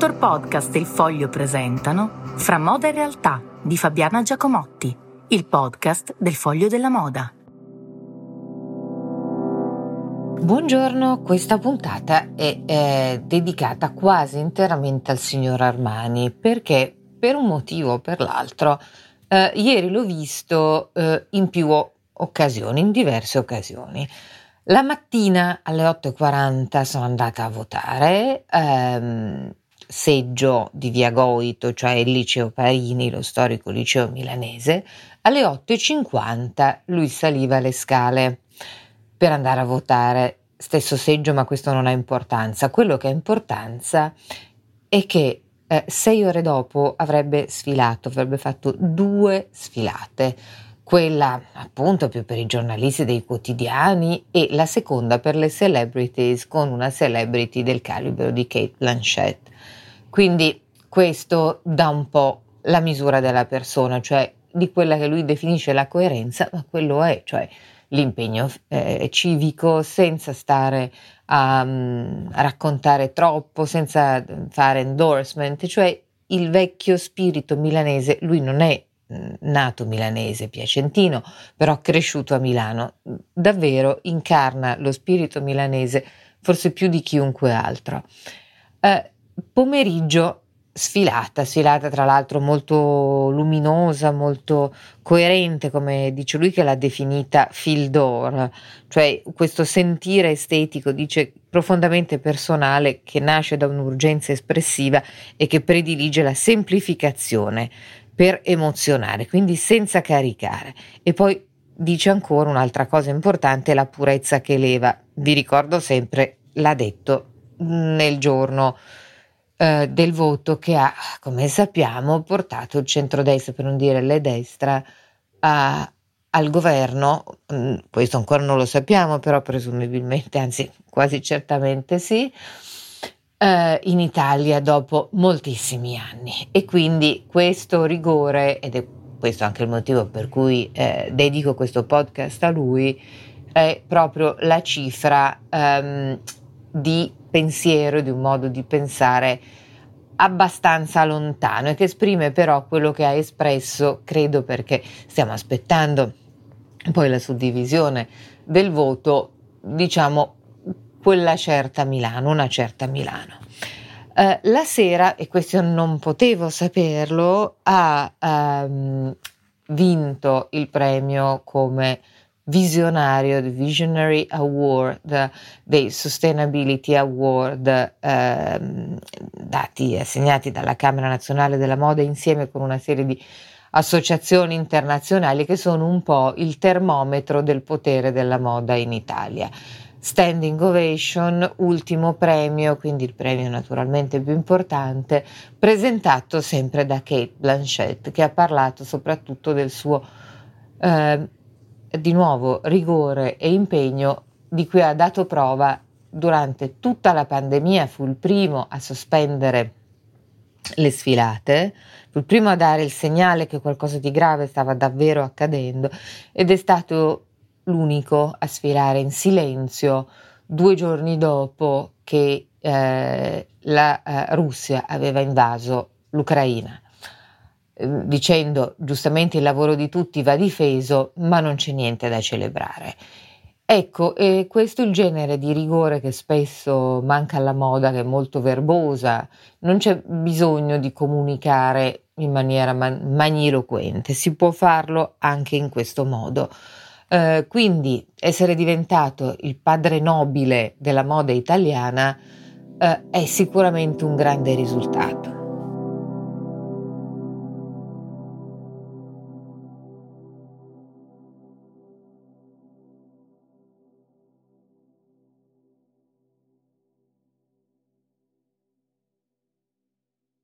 Dottor Podcast e il Foglio presentano Fra moda e realtà di Fabiana Giacomotti, il podcast del Foglio della Moda. Buongiorno, questa puntata è, è dedicata quasi interamente al signor Armani perché per un motivo o per l'altro eh, ieri l'ho visto eh, in più occasioni, in diverse occasioni. La mattina alle 8.40 sono andata a votare, ehm, seggio di Via Goito, cioè il liceo Parini, lo storico liceo milanese. Alle 8.50 lui saliva le scale per andare a votare. Stesso seggio, ma questo non ha importanza. Quello che ha importanza è che eh, sei ore dopo avrebbe sfilato, avrebbe fatto due sfilate quella appunto più per i giornalisti dei quotidiani e la seconda per le celebrities con una celebrity del calibro di Kate Blanchett. Quindi questo dà un po' la misura della persona, cioè di quella che lui definisce la coerenza, ma quello è, cioè l'impegno eh, civico senza stare a, um, a raccontare troppo, senza fare endorsement, cioè il vecchio spirito milanese, lui non è nato milanese, piacentino, però cresciuto a Milano, davvero incarna lo spirito milanese forse più di chiunque altro. Eh, pomeriggio sfilata, sfilata tra l'altro molto luminosa, molto coerente, come dice lui che l'ha definita Fildor, cioè questo sentire estetico, dice profondamente personale, che nasce da un'urgenza espressiva e che predilige la semplificazione per emozionare, quindi senza caricare. E poi dice ancora un'altra cosa importante, la purezza che eleva. Vi ricordo sempre, l'ha detto nel giorno eh, del voto che ha, come sappiamo, portato il centrodestra, per non dire le destra, a, al governo, mm, questo ancora non lo sappiamo, però presumibilmente, anzi quasi certamente sì, eh, in Italia dopo moltissimi anni. E quindi questo rigore, ed è questo anche il motivo per cui eh, dedico questo podcast a lui, è proprio la cifra ehm, di pensiero, di un modo di pensare abbastanza lontano e che esprime però quello che ha espresso, credo perché stiamo aspettando poi la suddivisione del voto, diciamo quella certa Milano, una certa Milano. Uh, la sera, e questo non potevo saperlo, ha um, vinto il premio come visionario, the Visionary Award, dei Sustainability Award um, dati e assegnati dalla Camera Nazionale della Moda insieme con una serie di associazioni internazionali che sono un po' il termometro del potere della moda in Italia. Standing ovation, ultimo premio, quindi il premio naturalmente più importante, presentato sempre da Kate Blanchett, che ha parlato soprattutto del suo, eh, di nuovo, rigore e impegno di cui ha dato prova durante tutta la pandemia, fu il primo a sospendere le sfilate, fu il primo a dare il segnale che qualcosa di grave stava davvero accadendo ed è stato l'unico a sfilare in silenzio due giorni dopo che eh, la eh, Russia aveva invaso l'Ucraina, dicendo giustamente il lavoro di tutti va difeso, ma non c'è niente da celebrare. Ecco, e questo è il genere di rigore che spesso manca alla moda, che è molto verbosa, non c'è bisogno di comunicare in maniera man- magniloquente, si può farlo anche in questo modo. Eh, quindi essere diventato il padre nobile della moda italiana eh, è sicuramente un grande risultato.